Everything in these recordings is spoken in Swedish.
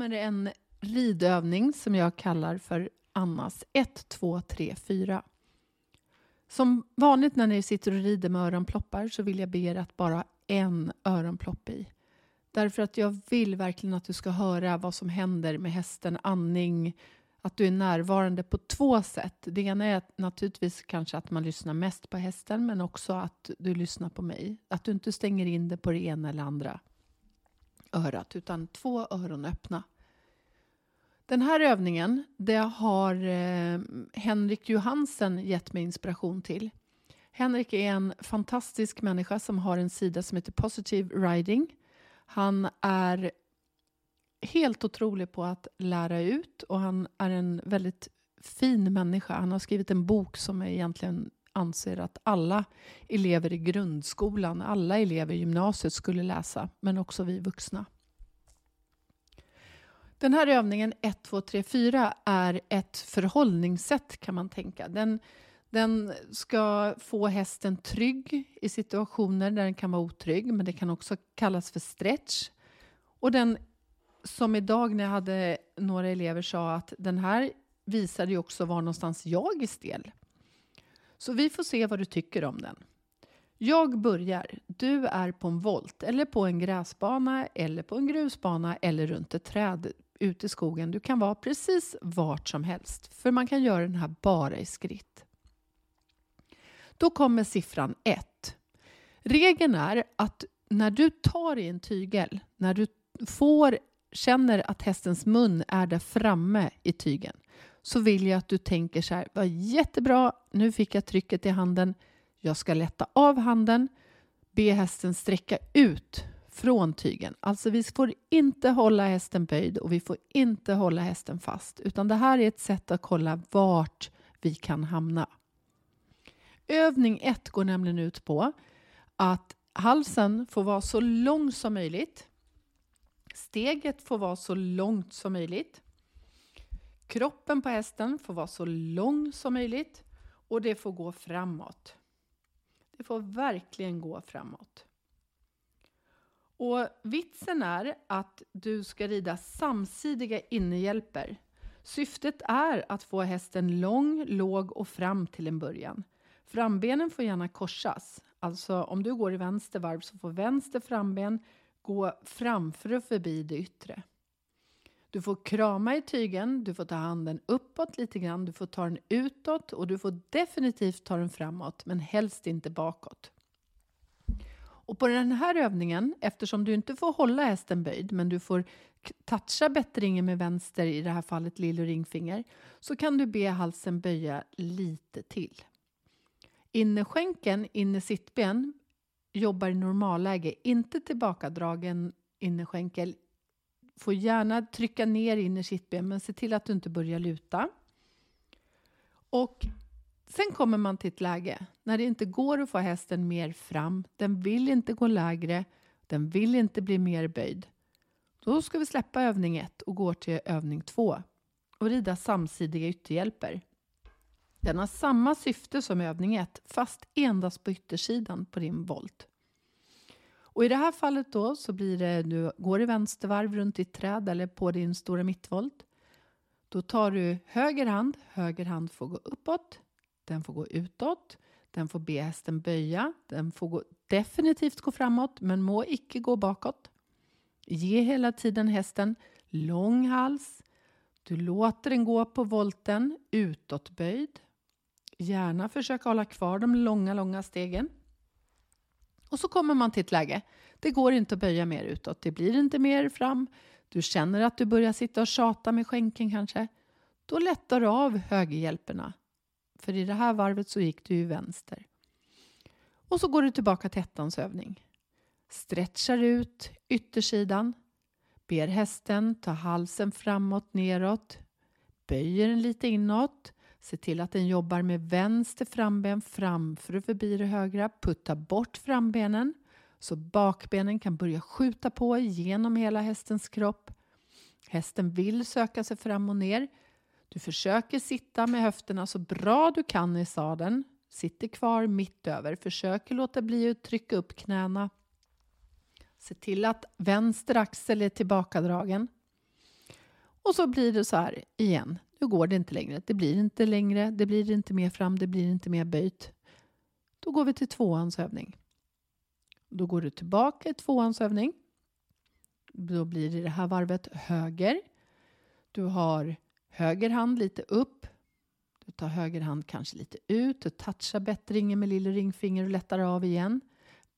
Då kommer en ridövning som jag kallar för Annas 1, 2, 3, 4. Som vanligt när ni sitter och rider med öronploppar så vill jag be er att bara ha en öronplopp i. Därför att jag vill verkligen att du ska höra vad som händer med hästen, andning, att du är närvarande på två sätt. Det ena är naturligtvis kanske att man lyssnar mest på hästen men också att du lyssnar på mig. Att du inte stänger in det på det ena eller andra örat utan två öron öppna. Den här övningen det har eh, Henrik Johansen gett mig inspiration till. Henrik är en fantastisk människa som har en sida som heter Positive Riding. Han är helt otrolig på att lära ut och han är en väldigt fin människa. Han har skrivit en bok som jag egentligen anser att alla elever i grundskolan, alla elever i gymnasiet skulle läsa, men också vi vuxna. Den här övningen 1, 2, 3, 4 är ett förhållningssätt kan man tänka. Den, den ska få hästen trygg i situationer där den kan vara otrygg, men det kan också kallas för stretch. Och den, som idag när jag hade några elever sa att den här visade ju också var någonstans jag är stel. Så vi får se vad du tycker om den. Jag börjar. Du är på en volt eller på en gräsbana eller på en grusbana eller runt ett träd ute i skogen. Du kan vara precis vart som helst, för man kan göra den här bara i skritt. Då kommer siffran 1. Regeln är att när du tar i en tygel, när du får, känner att hästens mun är där framme i tygen, så vill jag att du tänker så här, vad jättebra, nu fick jag trycket i handen, jag ska lätta av handen, be hästen sträcka ut från tygen. Alltså vi får inte hålla hästen böjd och vi får inte hålla hästen fast, utan det här är ett sätt att kolla vart vi kan hamna. Övning 1 går nämligen ut på att halsen får vara så lång som möjligt. Steget får vara så långt som möjligt. Kroppen på hästen får vara så lång som möjligt och det får gå framåt. Det får verkligen gå framåt. Och vitsen är att du ska rida samsidiga innehjälper. Syftet är att få hästen lång, låg och fram till en början. Frambenen får gärna korsas. Alltså om du går i vänster varv så får vänster framben gå framför och förbi det yttre. Du får krama i tygen, du får ta handen uppåt lite grann, du får ta den utåt och du får definitivt ta den framåt, men helst inte bakåt. Och på den här övningen, eftersom du inte får hålla hästen böjd, men du får toucha bättringen med vänster, i det här fallet lill och ringfinger, så kan du be halsen böja lite till. Innerskänken, innersittben, jobbar i normalläge, inte tillbakadragen innerskänkel. Får gärna trycka ner innersittben, men se till att du inte börjar luta. Och Sen kommer man till ett läge när det inte går att få hästen mer fram. Den vill inte gå lägre. Den vill inte bli mer böjd. Då ska vi släppa övning 1 och gå till övning 2 och rida samsidiga ytterhjälper. Den har samma syfte som övning 1 fast endast på yttersidan på din volt. Och I det här fallet då så blir det du går i vänstervarv runt ditt träd eller på din stora mittvolt. Då tar du höger hand, höger hand får gå uppåt, den får gå utåt, den får be hästen böja, den får gå, definitivt gå framåt men må icke gå bakåt. Ge hela tiden hästen lång hals. Du låter den gå på volten utåtböjd. Gärna försöka hålla kvar de långa, långa stegen. Och så kommer man till ett läge. Det går inte att böja mer utåt. Det blir inte mer fram. Du känner att du börjar sitta och tjata med skänken kanske. Då lättar du av högerhjälperna. För i det här varvet så gick du ju vänster. Och så går du tillbaka till ettans övning. Stretchar ut yttersidan. Ber hästen ta halsen framåt, neråt. Böjer den lite inåt. Se till att den jobbar med vänster framben framför och förbi det högra. Putta bort frambenen så bakbenen kan börja skjuta på genom hela hästens kropp. Hästen vill söka sig fram och ner du försöker sitta med höfterna så bra du kan i sadeln. Sitter kvar mitt över. Försöker låta bli att trycka upp knäna. Se till att vänster axel är tillbakadragen. Och så blir det så här igen. Nu går det inte längre. Det blir inte längre, det blir inte mer fram, det blir inte mer böjt. Då går vi till tvåans övning. Då går du tillbaka i tvåans övning. Då blir det i det här varvet höger. Du har höger hand lite upp. Du tar höger hand kanske lite ut. Du touchar bättringen med lilla ringfinger och lättar av igen.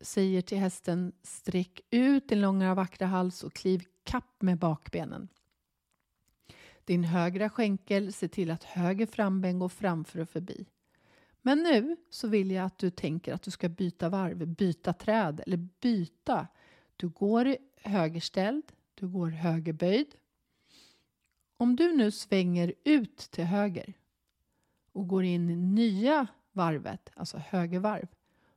Säger till hästen sträck ut din långa vackra hals och kliv kapp med bakbenen. Din högra skänkel, se till att höger framben går framför och förbi. Men nu så vill jag att du tänker att du ska byta varv, byta träd eller byta. Du går högerställd, du går högerböjd. Om du nu svänger ut till höger och går in i nya varvet, alltså högervarv,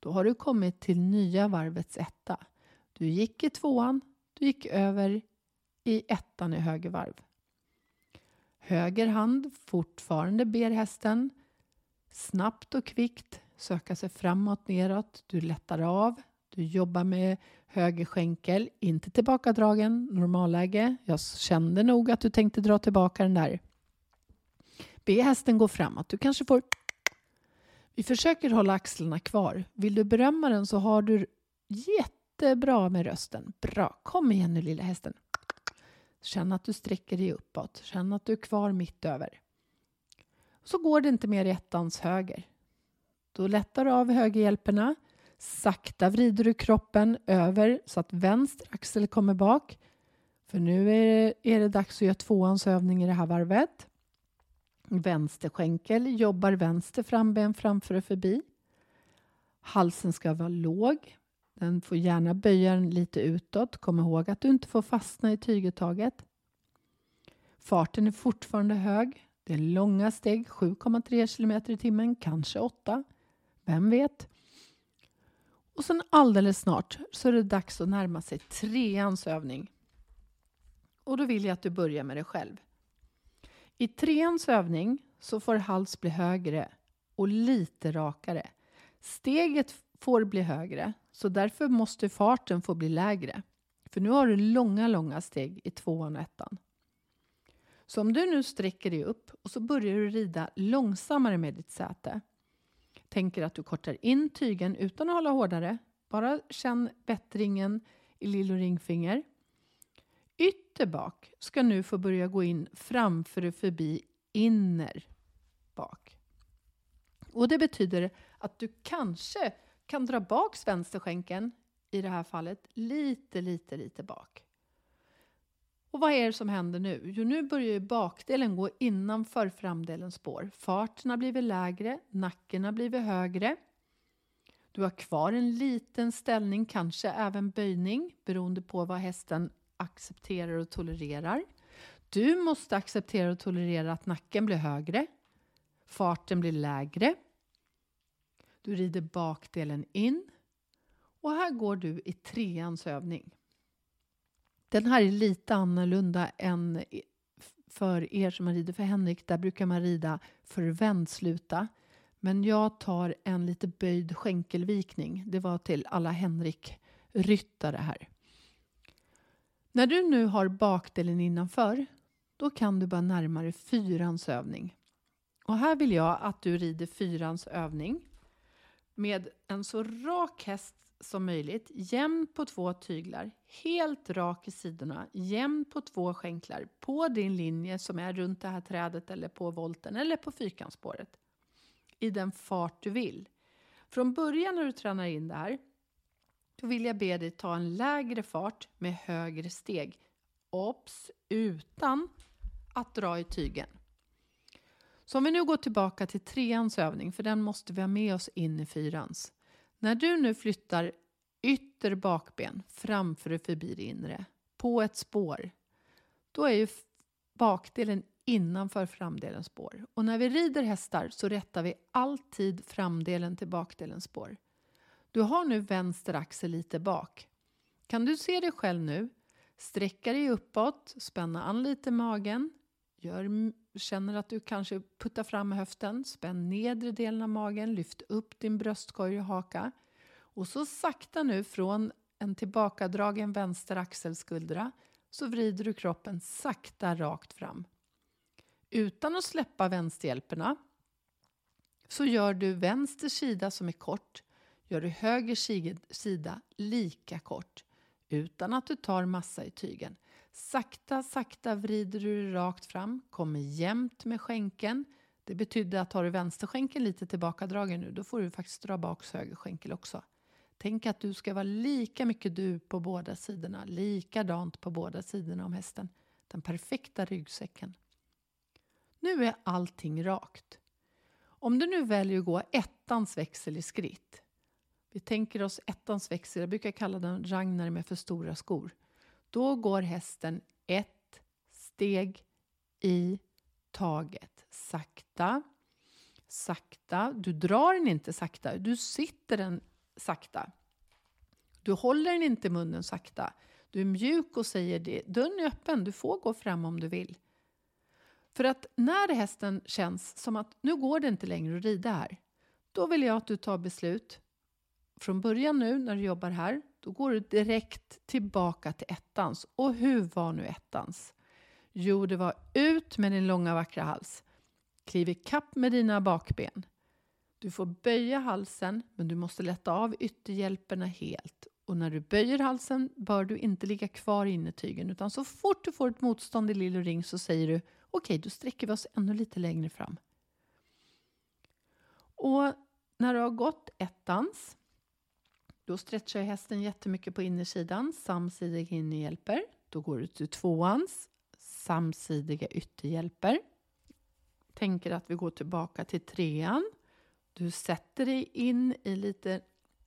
då har du kommit till nya varvets etta. Du gick i tvåan, du gick över i ettan i högervarv. Höger hand fortfarande ber hästen snabbt och kvickt söka sig framåt, neråt. Du lättar av. Du jobbar med höger skänkel, inte tillbakadragen, normalläge. Jag kände nog att du tänkte dra tillbaka den där. Be hästen gå framåt. Du kanske får... Vi försöker hålla axlarna kvar. Vill du berömma den så har du jättebra med rösten. Bra. Kom igen nu lilla hästen. Känn att du sträcker dig uppåt. Känn att du är kvar mitt över. Så går det inte mer i ettans höger. Då lättar du av högerhjälperna. Sakta vrider du kroppen över så att vänster axel kommer bak. För nu är det, är det dags att göra tvåans övning i det här varvet. Vänster skänkel jobbar vänster framben framför och förbi. Halsen ska vara låg. Den får gärna böja den lite utåt. Kom ihåg att du inte får fastna i tyguttaget. Farten är fortfarande hög. Det är långa steg, 7,3 km i timmen, kanske 8. Vem vet? Och sen alldeles snart så är det dags att närma sig treans övning. Och då vill jag att du börjar med dig själv. I treans övning så får hals bli högre och lite rakare. Steget får bli högre, så därför måste farten få bli lägre. För nu har du långa, långa steg i tvåan och ettan. Så om du nu sträcker dig upp och så börjar du rida långsammare med ditt säte. Tänker att du kortar in tygen utan att hålla hårdare. Bara känn bättringen i lill och ringfinger. Ytter bak ska nu få börja gå in framför och förbi inner bak. Och det betyder att du kanske kan dra bak vänsterskänken i det här fallet lite, lite, lite bak. Och vad är det som händer nu? Jo, nu börjar ju bakdelen gå innanför framdelens spår. Farten har blivit lägre, nacken har blivit högre. Du har kvar en liten ställning, kanske även böjning, beroende på vad hästen accepterar och tolererar. Du måste acceptera och tolerera att nacken blir högre, farten blir lägre. Du rider bakdelen in och här går du i treans övning. Den här är lite annorlunda än för er som har ridit för Henrik. Där brukar man rida för vändsluta. Men jag tar en lite böjd skänkelvikning. Det var till alla Henrik-ryttare här. När du nu har bakdelen innanför, då kan du börja närma dig fyrans övning. Och här vill jag att du rider fyrans övning med en så rak häst som möjligt, jämn på två tyglar, helt rak i sidorna, jämn på två skänklar på din linje som är runt det här trädet eller på volten eller på fyrkantsspåret. I den fart du vill. Från början när du tränar in det här, då vill jag be dig ta en lägre fart med högre steg. Ops, utan att dra i tygen. Så om vi nu går tillbaka till treans övning, för den måste vi ha med oss in i fyrans. När du nu flyttar ytter bakben framför och förbi det inre på ett spår, då är ju bakdelen innanför framdelens spår. Och när vi rider hästar så rättar vi alltid framdelen till bakdelens spår. Du har nu vänster axel lite bak. Kan du se dig själv nu? Sträcka dig uppåt, spänna an lite magen. Gör, känner att du kanske puttar fram höften. Spänn nedre delen av magen, lyft upp din bröstkorg och haka. Och så sakta nu från en tillbakadragen vänster axelskuldra så vrider du kroppen sakta rakt fram. Utan att släppa vänsterhjälperna så gör du vänster sida som är kort, gör du höger sida lika kort utan att du tar massa i tygen. Sakta, sakta vrider du dig rakt fram, kommer jämnt med skänken. Det betyder att har du vänsterskänkeln lite tillbakadragen nu, då får du faktiskt dra bak höger skänkel också. Tänk att du ska vara lika mycket du på båda sidorna, likadant på båda sidorna om hästen. Den perfekta ryggsäcken. Nu är allting rakt. Om du nu väljer att gå ettans växel i skritt. Vi tänker oss ettans växel, jag brukar kalla den Ragnar med för stora skor. Då går hästen ett steg i taget. Sakta, sakta. Du drar den inte sakta, du sitter den sakta. Du håller den inte i munnen sakta. Du är mjuk och säger det. Dörren är öppen, du får gå fram om du vill. För att när hästen känns som att nu går det inte längre att rida här, då vill jag att du tar beslut. Från början nu när du jobbar här, då går du direkt tillbaka till ettans. Och hur var nu ettans? Jo, det var ut med din långa vackra hals. Kliv i kapp med dina bakben. Du får böja halsen, men du måste lätta av ytterhjälperna helt. Och när du böjer halsen bör du inte ligga kvar i innertygen, utan så fort du får ett motstånd i lill och ring så säger du okej, då sträcker vi oss ännu lite längre fram. Och när du har gått ettans, då stretchar hästen jättemycket på innersidan, samsidiga innerhjälper. Då går du till tvåans, samsidiga ytterhjälper. Tänker att vi går tillbaka till trean. Du sätter dig in i lite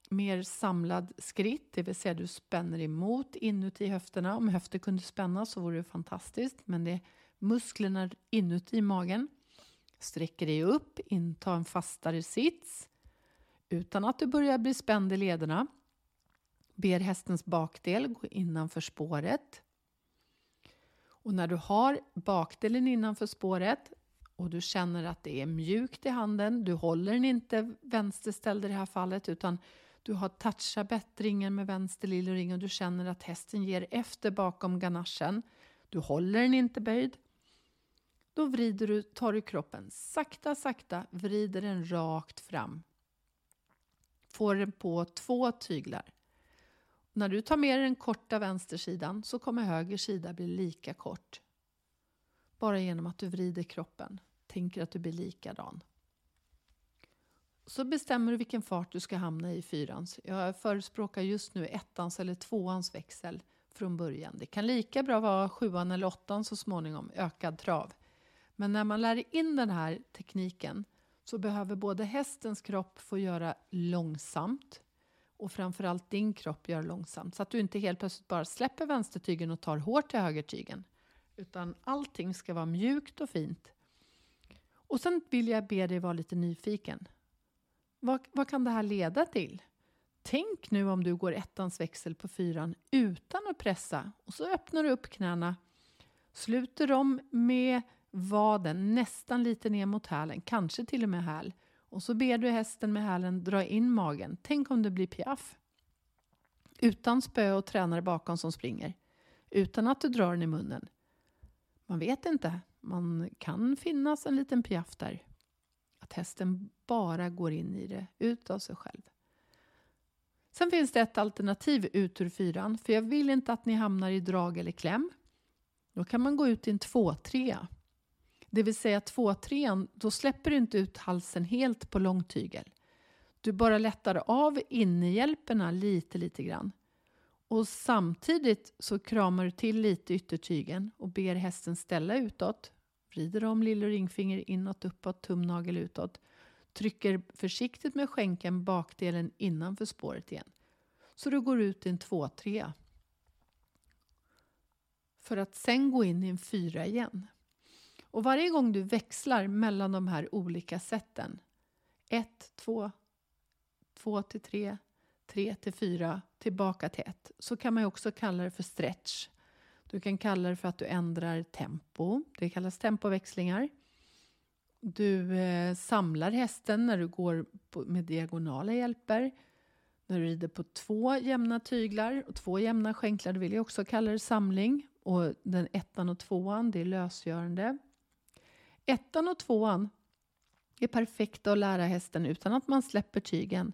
mer samlad skritt, det vill säga du spänner emot inuti höfterna. Om höfter kunde spänna så vore det fantastiskt, men det är musklerna inuti magen. Sträcker dig upp, inta en fastare sits utan att du börjar bli spänd i lederna. Ber hästens bakdel gå innanför spåret. Och när du har bakdelen innanför spåret och du känner att det är mjukt i handen, du håller den inte vänsterställd i det här fallet utan du har touchat bättringen med vänster lillring och du känner att hästen ger efter bakom ganachen. Du håller den inte böjd. Då vrider du, tar du kroppen sakta, sakta, vrider den rakt fram. Får den på två tyglar. När du tar med dig den korta vänstersidan så kommer höger sida bli lika kort. Bara genom att du vrider kroppen. Tänker att du blir likadan. Så bestämmer du vilken fart du ska hamna i fyrans. Jag förespråkar just nu ettans eller tvåans växel från början. Det kan lika bra vara sjuan eller åttan så småningom, ökad trav. Men när man lär in den här tekniken så behöver både hästens kropp få göra långsamt och framförallt din kropp göra långsamt så att du inte helt plötsligt bara släpper vänstertygen och tar hårt till högertygen. Utan allting ska vara mjukt och fint. Och sen vill jag be dig vara lite nyfiken. Vad, vad kan det här leda till? Tänk nu om du går ettans växel på fyran utan att pressa och så öppnar du upp knäna, sluter dem med vaden nästan lite ner mot hälen, kanske till och med häl. Och så ber du hästen med hälen dra in magen. Tänk om det blir piaff. Utan spö och tränare bakom som springer. Utan att du drar den i munnen. Man vet inte. Man kan finnas en liten piaff där. Att hästen bara går in i det, ut av sig själv. Sen finns det ett alternativ ut ur fyran, för jag vill inte att ni hamnar i drag eller kläm. Då kan man gå ut i en två-trea. Det vill säga två-trean, då släpper du inte ut halsen helt på långtygel. Du bara lättar av innerhjälperna lite, lite grann. Och samtidigt så kramar du till lite yttertygen och ber hästen ställa utåt. Vrider om lilla ringfinger inåt, uppåt, tumnagel utåt. Trycker försiktigt med skänken bakdelen innanför spåret igen. Så du går ut i en två-trea. För att sen gå in i en fyra igen. Och varje gång du växlar mellan de här olika sätten, 1, 2, 2 till 3, 3 till 4, tillbaka till 1, så kan man ju också kalla det för stretch. Du kan kalla det för att du ändrar tempo, det kallas tempoväxlingar. Du eh, samlar hästen när du går på, med diagonala hjälper. När du rider på två jämna tyglar och två jämna skänklar, det vill jag också kalla det samling. Och den ettan och tvåan, det är lösgörande. Ettan och tvåan är perfekta att lära hästen utan att man släpper tygen.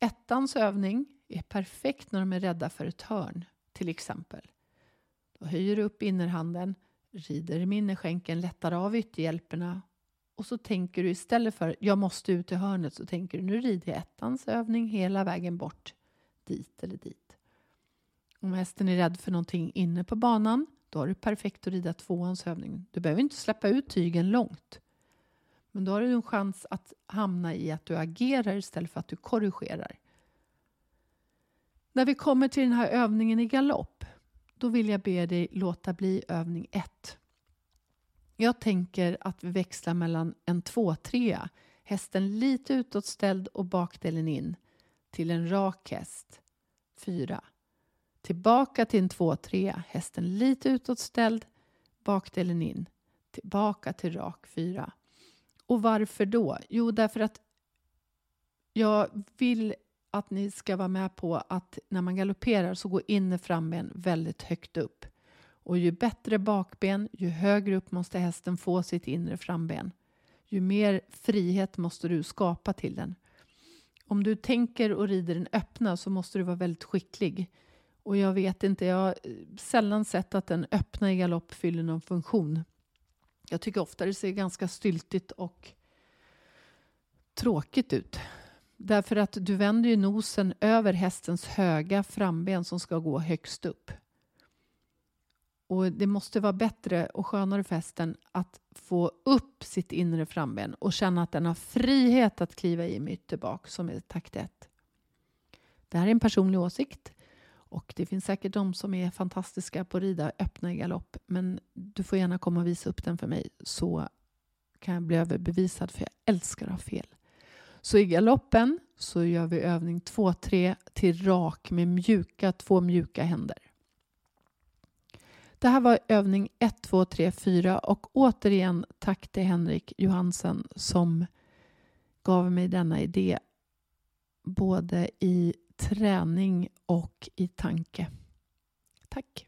Ettans övning är perfekt när de är rädda för ett hörn, till exempel. Då höjer du upp innerhanden, rider med innerskänken, lättar av ytterhjälperna och så tänker du istället för jag måste ut i hörnet så tänker du nu rider jag ettans övning hela vägen bort dit eller dit. Om hästen är rädd för någonting inne på banan då har du perfekt att rida tvåans övning. Du behöver inte släppa ut tygen långt. Men då har du en chans att hamna i att du agerar istället för att du korrigerar. När vi kommer till den här övningen i galopp då vill jag be dig låta bli övning 1. Jag tänker att vi växlar mellan en 2-3, hästen lite utåtställd och bakdelen in, till en rak häst, 4. Tillbaka till en 2-3, hästen lite utåtställd, bakdelen in, tillbaka till rak 4. Och varför då? Jo, därför att jag vill att ni ska vara med på att när man galopperar så går inner framben väldigt högt upp. Och ju bättre bakben, ju högre upp måste hästen få sitt inre framben. Ju mer frihet måste du skapa till den. Om du tänker och rider den öppna så måste du vara väldigt skicklig. Och jag vet inte, jag har eh, sällan sett att den öppna i galopp fyller någon funktion. Jag tycker ofta det ser ganska styltigt och tråkigt ut. Därför att du vänder ju nosen över hästens höga framben som ska gå högst upp. Och det måste vara bättre och skönare för hästen att få upp sitt inre framben och känna att den har frihet att kliva i med ytterbak som är takt 1. Det här är en personlig åsikt och det finns säkert de som är fantastiska på att rida öppna i galopp men du får gärna komma och visa upp den för mig så kan jag bli överbevisad för jag älskar att ha fel. Så i galoppen så gör vi övning 2-3 till rak med mjuka, två mjuka händer. Det här var övning 1, 2, 3, 4 och återigen tack till Henrik Johansen som gav mig denna idé både i träning och i tanke. Tack!